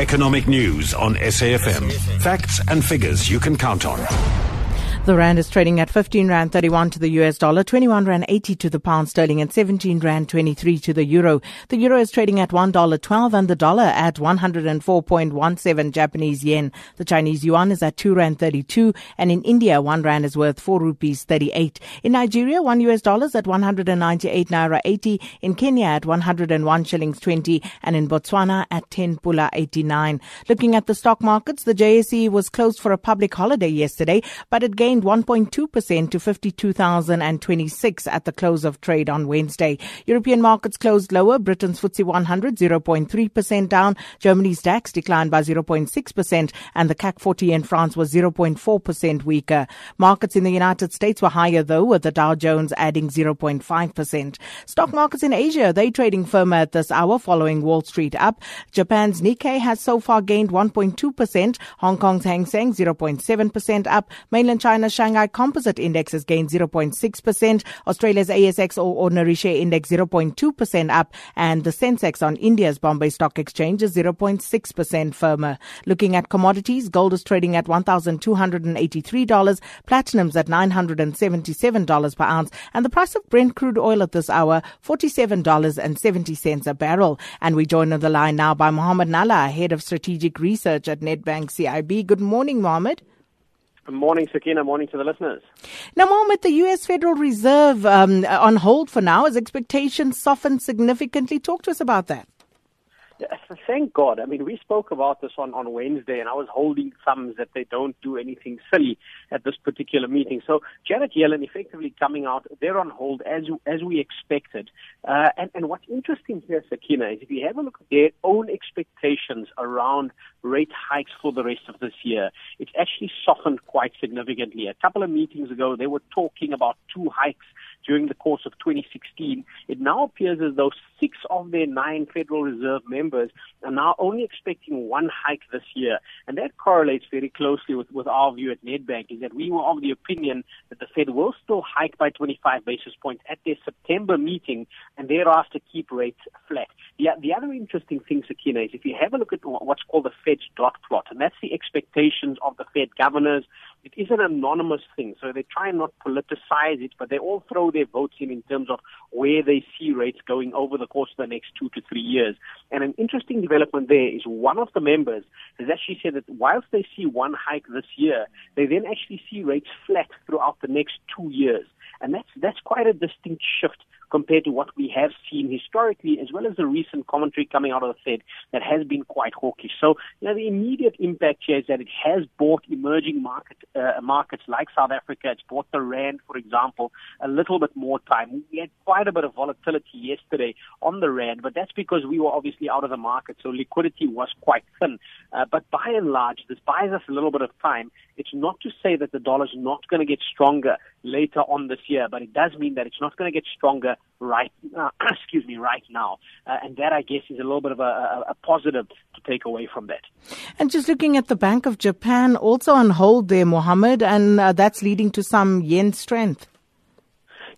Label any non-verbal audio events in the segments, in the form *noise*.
Economic news on SAFM. Facts and figures you can count on. The rand is trading at 15 rand 31 to the US dollar, 21 rand 80 to the pound sterling and 17 rand 23 to the euro. The euro is trading at $1.12 and the dollar at 104.17 Japanese yen. The Chinese yuan is at 2 rand 32 and in India 1 rand is worth 4 rupees 38. In Nigeria 1 US dollar is at 198 naira 80, in Kenya at 101 shillings 20 and in Botswana at 10 pula 89. Looking at the stock markets, the JSE was closed for a public holiday yesterday, but it gained gained 1.2% to 52,026 at the close of trade on Wednesday. European markets closed lower. Britain's FTSE 100 0.3% down. Germany's DAX declined by 0.6% and the CAC 40 in France was 0.4% weaker. Markets in the United States were higher though with the Dow Jones adding 0.5%. Stock markets in Asia, they trading firmer at this hour following Wall Street up. Japan's Nikkei has so far gained 1.2%. Hong Kong's Hang Seng 0.7% up. Mainland China China's Shanghai Composite Index has gained 0.6%. Australia's ASX Ordinary Share Index 0.2% up. And the Sensex on India's Bombay Stock Exchange is 0.6% firmer. Looking at commodities, gold is trading at $1,283. Platinum's at $977 per ounce. And the price of Brent crude oil at this hour, $47.70 a barrel. And we join on the line now by Mohammed Nalla, Head of Strategic Research at Nedbank CIB. Good morning, Mohammed. Morning, Sakina. Morning to the listeners. Now, Mohammed, the U.S. Federal Reserve um, on hold for now as expectations softened significantly. Talk to us about that. Thank God. I mean, we spoke about this on, on Wednesday, and I was holding thumbs that they don't do anything silly at this particular meeting. So Janet Yellen effectively coming out, they're on hold as as we expected. Uh, and, and what's interesting here, Sakina, is if you have a look at their own expectations around rate hikes for the rest of this year, it's actually softened quite significantly. A couple of meetings ago, they were talking about two hikes during the course of 2016. It now appears as though six of their nine Federal Reserve members are now only expecting one hike this year. And that correlates very closely with, with our view at Nedbank is that we were of the opinion that the Fed will still hike by 25 basis points at their September meeting and thereafter keep rates flat. The, the other interesting thing, Sakina, is if you have a look at what's called the Fed's dot plot, and that's the expectations of the Fed governors, it is an anonymous thing, so they try and not politicize it, but they all throw their votes in in terms of where they see rates going over the course of the next two to three years. And an interesting development there is one of the members has actually said that whilst they see one hike this year, they then actually see rates flat throughout the next two years. And that's, that's quite a distinct shift compared to what we have seen historically, as well as the recent commentary coming out of the Fed that has been quite hawkish. So, you know, the immediate impact here is that it has bought emerging market uh, markets like South Africa. It's bought the rand, for example, a little bit more time. We had quite a bit of volatility yesterday on the rand, but that's because we were obviously out of the market, so liquidity was quite thin. Uh, but by and large, this buys us a little bit of time. It's not to say that the dollar's not going to get stronger later on this year, but it does mean that it's not going to get stronger right *clears throat* excuse me right now. Uh, and that i guess is a little bit of a, a, a, positive to take away from that. And just looking at the bank of japan also on hold there mohammed and uh, that's leading to some yen strength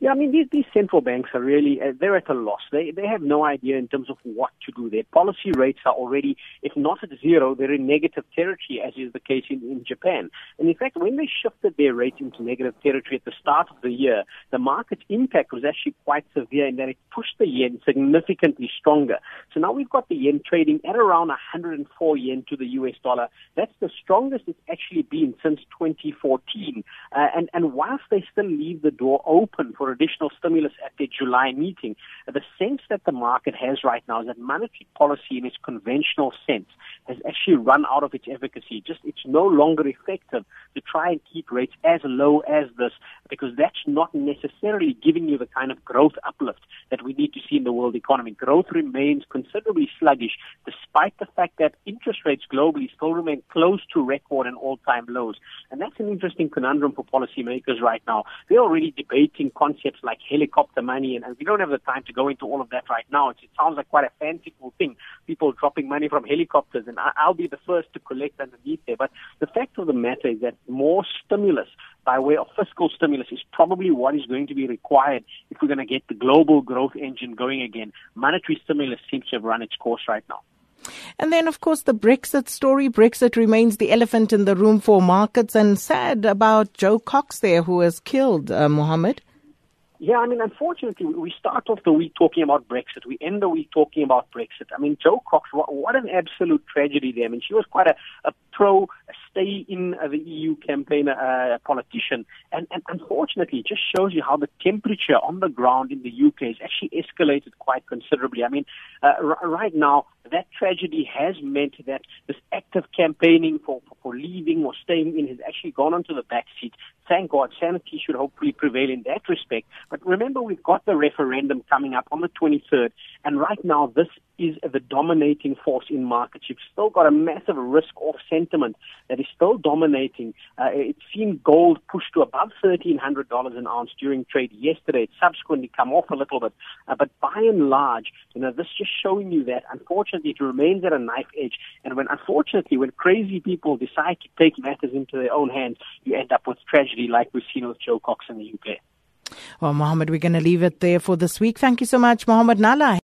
yeah, I mean, these, these central banks are really, uh, they're at a loss. They, they have no idea in terms of what to do. Their policy rates are already, if not at zero, they're in negative territory, as is the case in, in Japan. And in fact, when they shifted their rates into negative territory at the start of the year, the market's impact was actually quite severe in that it pushed the yen significantly stronger. So now we've got the yen trading at around 104 yen to the US dollar. That's the strongest it's actually been since 2014. Uh, and, and whilst they still leave the door open for additional stimulus at their July meeting. The sense that the market has right now is that monetary policy in its conventional sense has actually run out of its efficacy. Just it's no longer effective to try and keep rates as low as this because that's not necessarily giving you the kind of growth uplift that we need to see in the world economy. Growth remains considerably sluggish despite the fact that interest rates globally still remain close to record and all-time lows. And that's an interesting conundrum for policymakers right now. They're already debating concepts concepts like helicopter money, and, and we don't have the time to go into all of that right now. It, sounds like quite a fanciful thing, people dropping money from helicopters, and I, I'll be the first to collect underneath there. But the fact of the matter is that more stimulus by way of fiscal stimulus is probably what is going to be required if we're going to get the global growth engine going again. Monetary stimulus seems to have run its course right now. And then, of course, the Brexit story. Brexit remains the elephant in the room for markets and sad about Jo Cox there who was killed, uh, Mohammed. Yeah, I mean, unfortunately, we start off the week talking about Brexit. We end the week talking about Brexit. I mean, Jo Cox, what, what an absolute tragedy there. I mean, she was quite a, a pro stay in uh, the EU campaign uh, politician. And, and unfortunately, it just shows you how the temperature on the ground in the UK has actually escalated quite considerably. I mean, uh, r- right now, that tragedy has meant that this active campaigning for, for leaving or staying in has actually gone onto the back seat. Thank God, sanity should hopefully prevail in that respect. But remember, we've got the referendum coming up on the 23rd, and right now, this is the dominating force in markets. You've still got a massive risk-off sentiment that is still dominating. Uh, it's seen gold push to above $1,300 an ounce during trade yesterday. It's subsequently come off a little bit. Uh, but by and large, you know, this just showing you that unfortunately it remains at a knife edge. And when, unfortunately, when crazy people decide to take matters into their own hands, you end up with tragedy like we've seen with Jo Cox in the UK. Well, Mohammed, we're going to leave it there for this week. Thank you so much, Mohammed Nalla.